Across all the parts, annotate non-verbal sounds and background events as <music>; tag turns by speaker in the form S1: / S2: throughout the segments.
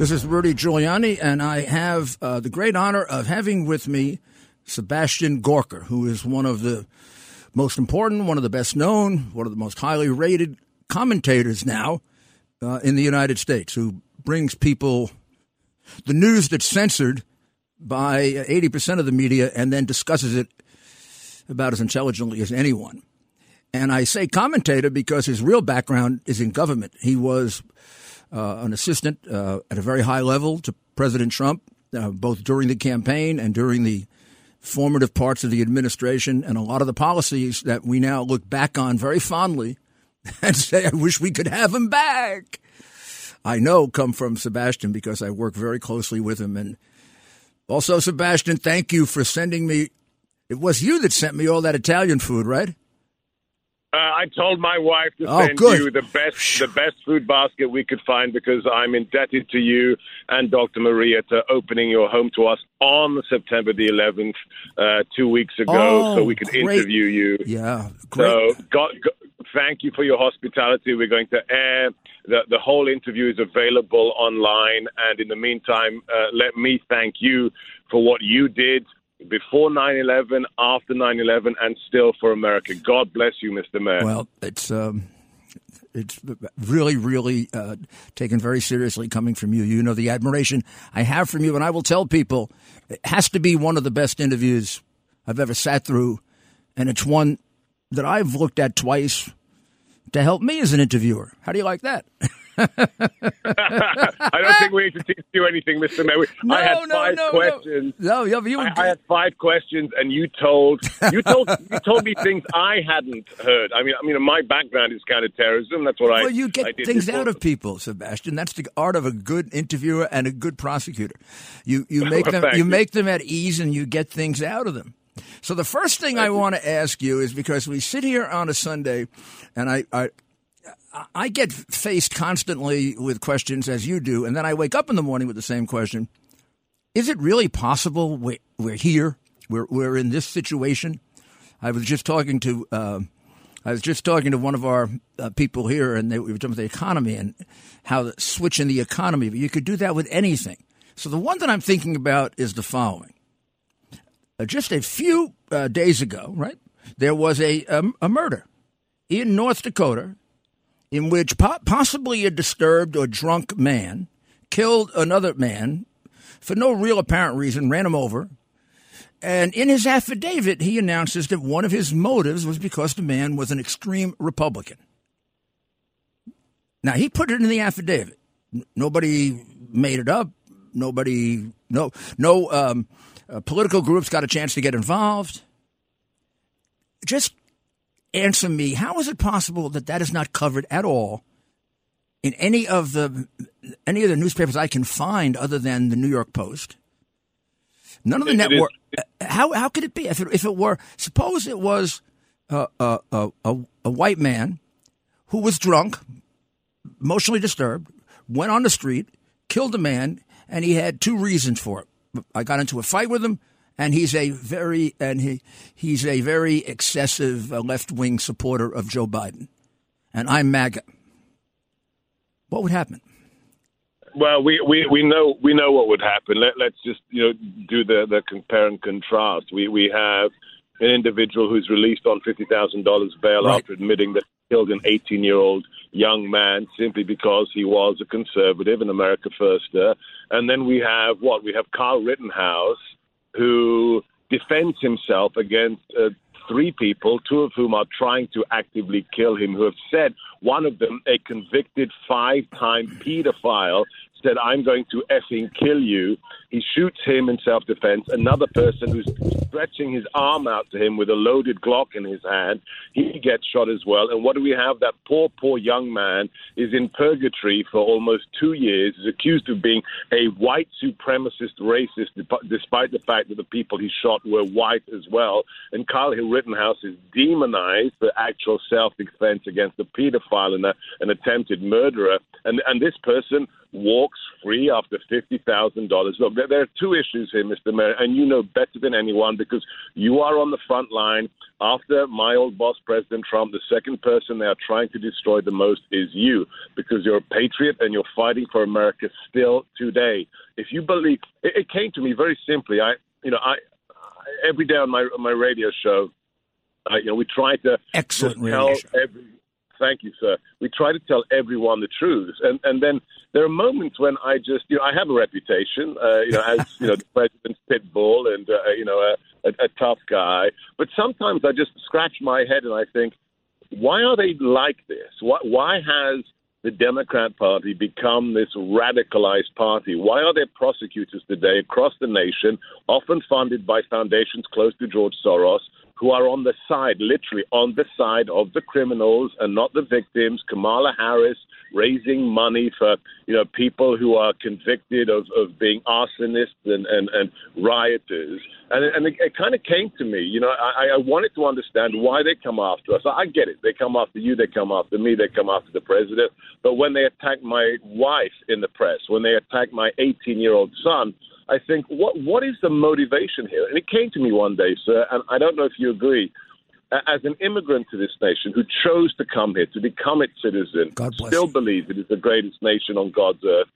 S1: This is Rudy Giuliani, and I have uh, the great honor of having with me Sebastian Gorka, who is one of the most important, one of the best known, one of the most highly rated commentators now uh, in the United States, who brings people the news that's censored by 80% of the media and then discusses it about as intelligently as anyone. And I say commentator because his real background is in government. He was an assistant uh, at a very high level to President Trump, uh, both during the campaign and during the formative parts of the administration, and a lot of the policies that we now look back on very fondly <laughs> and say, I wish we could have him back. I know come from Sebastian because I work very closely with him. And also, Sebastian, thank you for sending me. It was you that sent me all that Italian food, right?
S2: Uh, I told my wife to
S1: Oh,
S2: send
S1: good.
S2: you the best the best food basket we could find because I'm indebted to you and Dr. Maria to opening your home to us on September the 11th, uh, two weeks ago,
S1: Oh,
S2: so we could
S1: great.
S2: interview you.
S1: Yeah, great.
S2: So, God, thank you for your hospitality. We're going to air the the whole interview is available online, and in the meantime, uh, let me thank you for what you did before 9/11, after 9/11, and still for America. God bless you, Mr. Mayor.
S1: Well, it's um, it's really, really uh, taken very seriously coming from you. You know the admiration I have from you, and I will tell people it has to be one of the best interviews I've ever sat through, and it's one that I've looked at twice to help me as an interviewer. How do you like that? <laughs> <laughs>
S2: I don't think we need to teach you anything, Mr. Mayor.
S1: No,
S2: I had
S1: no,
S2: five
S1: no, no.
S2: questions.
S1: No, but you
S2: I, I had five questions, and you told you told you told me things I hadn't heard. I mean, I mean, my background is counterterrorism. That's what I.
S1: well, you get things
S2: before.
S1: out of people, Sebastian. That's the art of a good interviewer and a good prosecutor. You you <laughs> make them you
S2: you.
S1: make them at ease and you get things out of them. So the first thing I want to ask you is because we sit here on a Sunday, and I. I I get faced constantly with questions as you do, and then I wake up in the morning with the same question. Is it really possible we're, we're here? We're, we're in this situation? I was just talking to uh, I was just talking to one of our uh, people here, and they, we were talking about the economy and how the switch in the economy. But you could do that with anything. So the one that I'm thinking about is the following: uh, just a few uh, days ago, right, there was a um, a murder in North Dakota in which po- possibly a disturbed or drunk man killed another man for no real apparent reason, ran him over. And in his affidavit, he announces that one of his motives was because the man was an extreme Republican. Now, he put it in the affidavit. Nobody made it up. Nobody, no, no um, uh, political groups got a chance to get involved. Just answer me how is it possible that that is not covered at all in any of the any of the newspapers I can find other than the New York Post? None of the
S2: It- it is-
S1: network. how how could it be if it, if it were? Suppose it was a a a white man who was drunk, emotionally disturbed, went on the street, killed a man, and he had two reasons for it. I got into a fight with him, and he's a very and he he's a very excessive uh, left wing supporter of Joe Biden, and I'm MAGA. What would happen?
S2: Well, we, we, we know we know what would happen. Let, let's just you know do the, the compare and contrast. We we have an individual who's released on fifty thousand dollars bail
S1: Right.
S2: after admitting that he killed an eighteen year old young man simply because he was a conservative, an America firster. And then we have what we have Carl Rittenhouse, who defends himself against uh, three people, two of whom are trying to actively kill him, who have said, one of them, a convicted five time pedophile, said, I'm going to effing kill you. He shoots him in self defense. Another person who's stretching his arm out to him with a loaded Glock in his hand, he gets shot as well. And what do we have? That poor, poor young man is in purgatory for almost two years, is accused of being a white supremacist racist, despite the fact that the people he shot were white as well. And Kyle Rittenhouse is demonized for actual self defense against a pedophile and a, an attempted murderer. And, and this person walks free after $50,000. Look, there, there, are two issues here, Mr. Mayor, and you know better than anyone because you are on the front line. After my old boss, President Trump, the second person they are trying to destroy the most is you because you're a patriot and you're fighting for America still today. If you believe, it, it came to me very simply. I, you know, I, every day on my my radio show, uh, you know, we try to
S1: excellent radio show.
S2: Every, Thank you, sir. We try to tell everyone the truth, and and then there are moments when I just, you know, I have a reputation, uh, you know, as you know, the <laughs> president's pit bull and uh, you know, a, a, a tough guy. But sometimes I just scratch my head and I think, why are they like this? Why, why has the Democrat Party become this radicalized party? Why are there prosecutors today across the nation, often funded by foundations close to George Soros, who are on the side, literally on the side of the criminals and not the victims. Kamala Harris raising money for you know people who are convicted of, of being arsonists and, and, and rioters. And, and it, it kind of came to me, you know, I, I wanted to understand why they come after us. I get it. They come after you, they come after me, they come after the president. But when they attack my wife in the press, when they attack my 18 year old son, I think, what what is the motivation here? And it came to me one day, sir, and I don't know if you agree. As an immigrant to this nation who chose to come here to become its citizen, still
S1: you.
S2: believe it is the greatest nation on God's earth.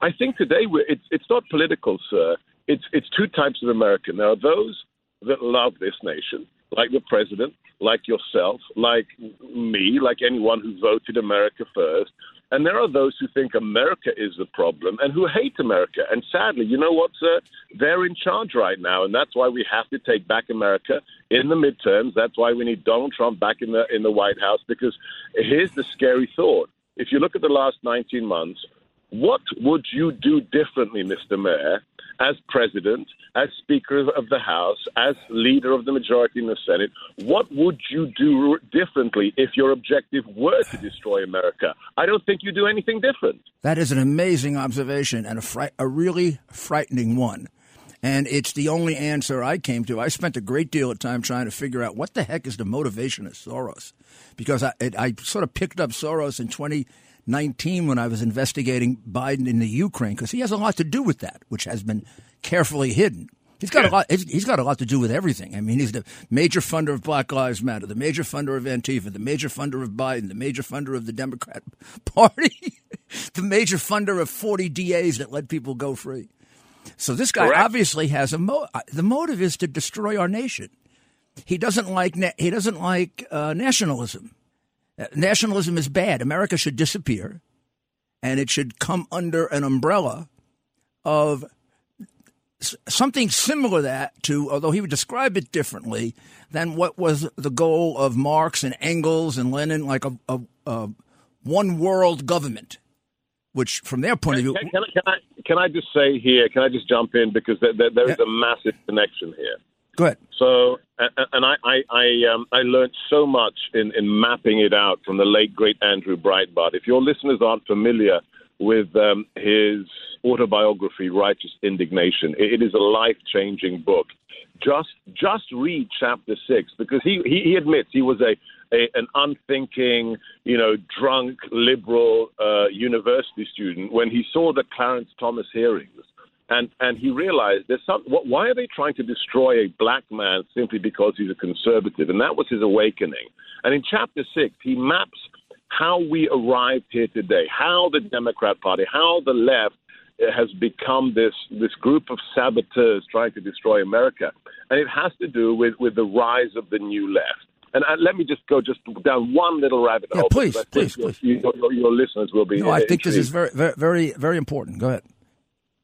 S2: I think today it's it's not political, sir. It's it's two types of American. There are those that love this nation, like the president, like yourself, like me, like anyone who voted America first. And there are those who think America is the problem and who hate America. And sadly, you know what, sir? They're in charge right now, and that's why we have to take back America in the midterms. That's why we need Donald Trump back in the in the White House. Because here's the scary thought: if you look at the last 19 months, what would you do differently, Mr. Mayor, as president, as Speaker of the House, as leader of the majority in the Senate, what would you do differently if your objective were to destroy America? I don't think you'd do anything different.
S1: That is an amazing observation and a, fri- a really frightening one. And it's the only answer I came to. I spent a great deal of time trying to figure out what the heck is the motivation of Soros, because I, it, I sort of picked up Soros in 2019 when I was investigating Biden in the Ukraine because he has a lot to do with that, which has been carefully hidden. He's got a lot. He's got a lot to do with everything. I mean, he's the major funder of Black Lives Matter, the major funder of Antifa, the major funder of Biden, the major funder of the Democrat <laughs> Party, <laughs> the major funder of 40 DAs that let people go free. So this guy
S2: Correct.
S1: obviously has a mo- uh, the motive is to destroy our nation. He doesn't like na- he doesn't like uh, nationalism. Nationalism is bad. America should disappear, and it should come under an umbrella of something similar that to, although he would describe it differently than what was the goal of Marx and Engels and Lenin, like a, a, a one world government, which from their point
S2: can,
S1: of view.
S2: Can, can, I, can I just say here, can I just jump in because there, there, there is a massive connection here.
S1: Go ahead.
S2: So, and I, I, I, um, I learned so much in, in mapping it out from the late great Andrew Breitbart. If your listeners aren't familiar with um, his autobiography, Righteous Indignation, it is a life changing book. Just, just read chapter six because he, he, he admits he was a, a, an unthinking, you know, drunk liberal uh, university student when he saw the Clarence Thomas hearings and and he realized there's some. Why are they trying to destroy a black man simply because he's a conservative? And that was his awakening. And in chapter six, he maps how we arrived here today, how the Democrat Party, how the left has become this this group of saboteurs trying to destroy America, and it has to do with with the rise of the new left. And uh, let me just go just down one little rabbit
S1: yeah,
S2: hole.
S1: Please, please,
S2: your,
S1: please.
S2: Your, your, your, listeners will be.
S1: No, I think this is very, very, very, very important. Go ahead.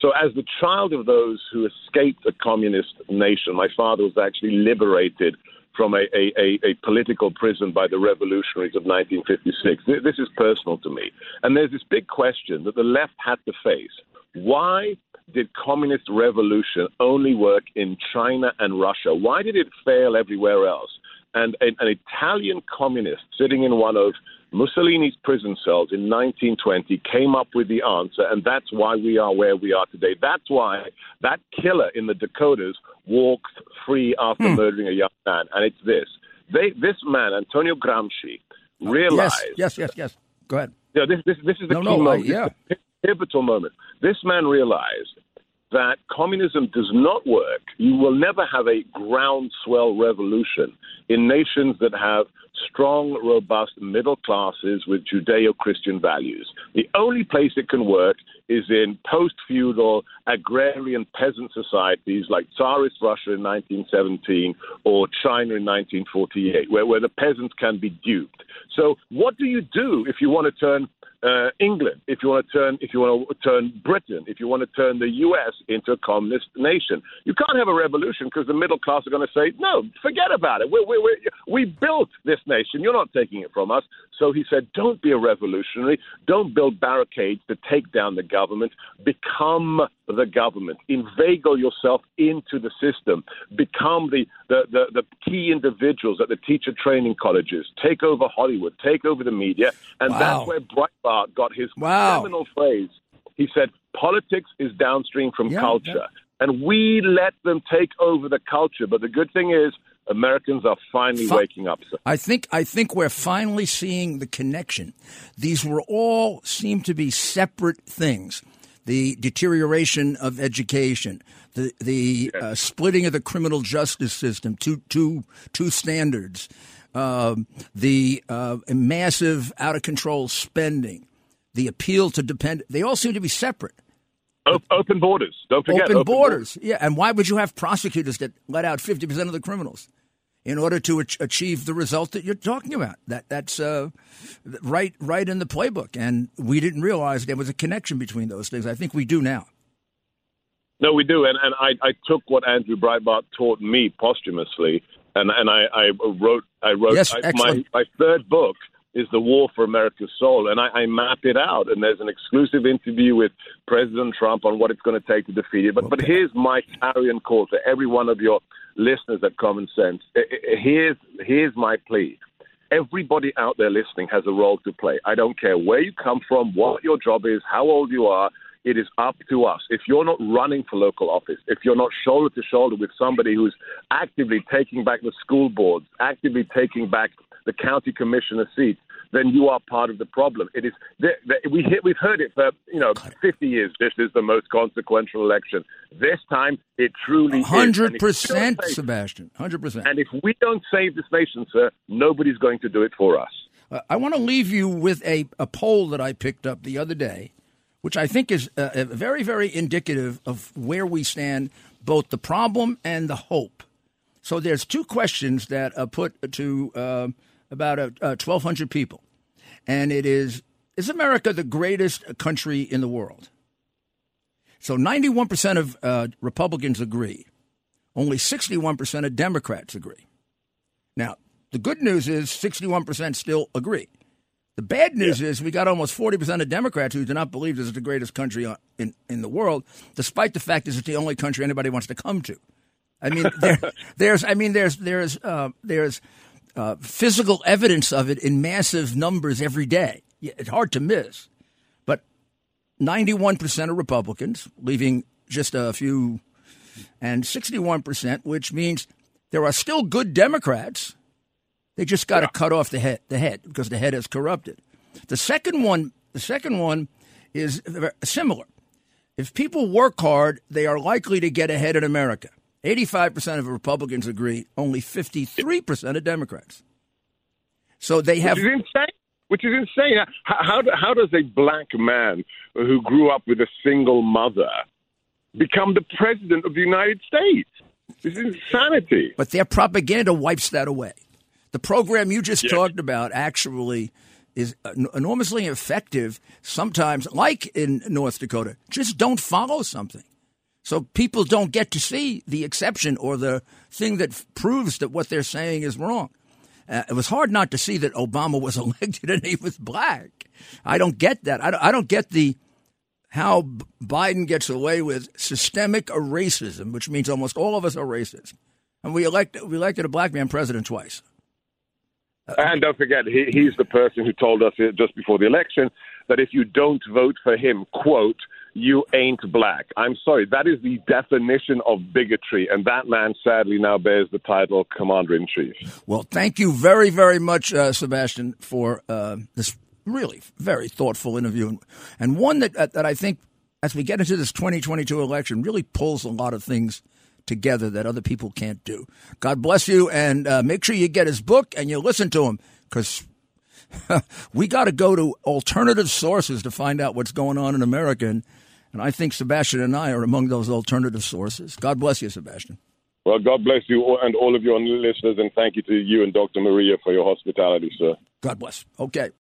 S2: So, as the child of those who escaped a communist nation, my father was actually liberated from a, a, a, a, political prison by the revolutionaries of 1956. This is personal to me. And there's this big question that the left had to face. Why did communist revolution only work in China and Russia? Why did it fail everywhere else? And an, an Italian communist sitting in one of Mussolini's prison cells in 1920 came up with the answer, and that's why we are where we are today. That's why that killer in the Dakotas walks free after
S1: Hmm.
S2: murdering a young man, and it's this. They, this man, Antonio Gramsci, realized
S1: Yes, yes, yes, yes. Go ahead.
S2: yeah, this, this, this is the
S1: No,
S2: key
S1: no, I-
S2: moment. This is
S1: yeah.
S2: the pivotal moment. This man realized that communism does not work. You will never have a groundswell revolution in nations that have strong, robust middle classes with Judeo Christian values. The only place it can work is in post feudal agrarian peasant societies like Tsarist Russia in 1917 or China in 1948, where, where the peasants can be duped. So, what do you do if you want to turn uh, England, if you want to turn, if you want to turn Britain, if you want to turn the U.S. into a communist nation, you can't have a revolution because the middle class are going to say, "No, forget about it. We, we, we, we built this nation. You're not taking it from us." So he said, "Don't be a revolutionary. Don't build barricades to take down the government. Become the government. Inveigle yourself into the system. Become the the, the, the key individuals at the teacher training colleges. Take over Hollywood. Take over the media." And
S1: Wow.
S2: that's where Breitbart got his
S1: Wow.
S2: seminal phrase. He said, "Politics is downstream from
S1: Yeah,
S2: culture."
S1: that-
S2: And we let them take over the culture. But the good thing is, Americans are finally
S1: Fi-
S2: waking up. So
S1: I think I think we're finally seeing the connection. These were all seem to be separate things. The deterioration of education, the the uh, splitting of the criminal justice system, two two two standards, um, the uh, massive out of control spending, the appeal to depend. They all seem to be separate.
S2: O- open borders. Don't forget
S1: open, borders. Yeah, and why would you have prosecutors that let out fifty percent of the criminals in order to ach- achieve the result that you're talking about? That that's uh, right right in the playbook, and we didn't realize there was a connection between those things. I think we do now.
S2: No, we do, and and I, I took what Andrew Breitbart taught me posthumously, and and I, I wrote I wrote
S1: Yes,
S2: I, my my third book is the War for America's Soul, and I, I map it out, and there's an exclusive interview with President Trump on what it's going to take to defeat it. But but here's my clarion call to every one of your listeners at Common Sense. Here's here's my plea. Everybody out there listening has a role to play. I don't care where you come from, what your job is, how old you are. It is up to us. If you're not running for local office, if you're not shoulder to shoulder with somebody who's actively taking back the school boards, actively taking back the county commissioner seats, then you are part of the problem. It is we we've heard it for you know 50 years. This is the most consequential election. This time, it truly is. And
S1: Hundred
S2: if we
S1: percent,
S2: don't save-
S1: Sebastian. Hundred percent.
S2: And if we don't save this nation, sir, nobody's going to do it for us.
S1: Uh, I want to leave you with a, a poll that I picked up the other day, which I think is uh, uh, very, very indicative of where we stand, both the problem and the hope. So there's two questions that are put to uh, about uh, uh, 1,200 people, and it is: Is America the greatest country in the world? So 91% of uh, Republicans agree. Only 61% of Democrats agree. Now, the good news is 61% still agree. The bad news is we got almost 40% of Democrats who do not believe this is the greatest country in, in the world, despite the fact that it's the only country anybody wants to come to. I mean, there, <laughs> there's, I mean, there's, there's, uh, there's uh, physical evidence of it in massive numbers every day. It's hard to miss. But 91% of Republicans, leaving just a few, and 61%, which means there are still good Democrats. They just got to cut off the head, the head, because the head is corrupted. The second one, the second one is similar. If people work hard, they are likely to get ahead in America. 85% of Republicans agree, only 53% of Democrats. So they have
S2: Which is insane. Which is insane. How, how, how does a black man who grew up with a single mother become the president of the United States? This is insanity.
S1: but their propaganda wipes that away. The program you just talked about actually is enormously effective sometimes, like in North Dakota. Just don't follow something. So people don't get to see the exception or the thing that proves that what they're saying is wrong. Uh, it was hard not to see that Obama was <laughs> elected and he was black. I don't get that. I don't, I don't get the how Biden gets away with systemic racism, which means almost all of us are racist, and we elect we elected a black man president twice.
S2: And don't forget, he, he's the person who told us just before the election that if you don't vote for him, quote, you ain't black. I'm sorry, that is the definition of bigotry, and that man sadly now bears the title Commander in Chief.
S1: Well, thank you very, very much, uh, Sebastian, for uh, this really very thoughtful interview, and one that that I think, as we get into this 2022 election, really pulls a lot of things together that other people can't do. God bless you, and uh, make sure you get his book and you listen to him because <laughs> we got to go to alternative sources to find out what's going on in America. And, and I think Sebastian and I are among those alternative sources. God bless you, Sebastian.
S2: Well, God bless you and all of your listeners, and thank you to you and Dr. Maria for your hospitality, sir.
S1: God bless. Okay.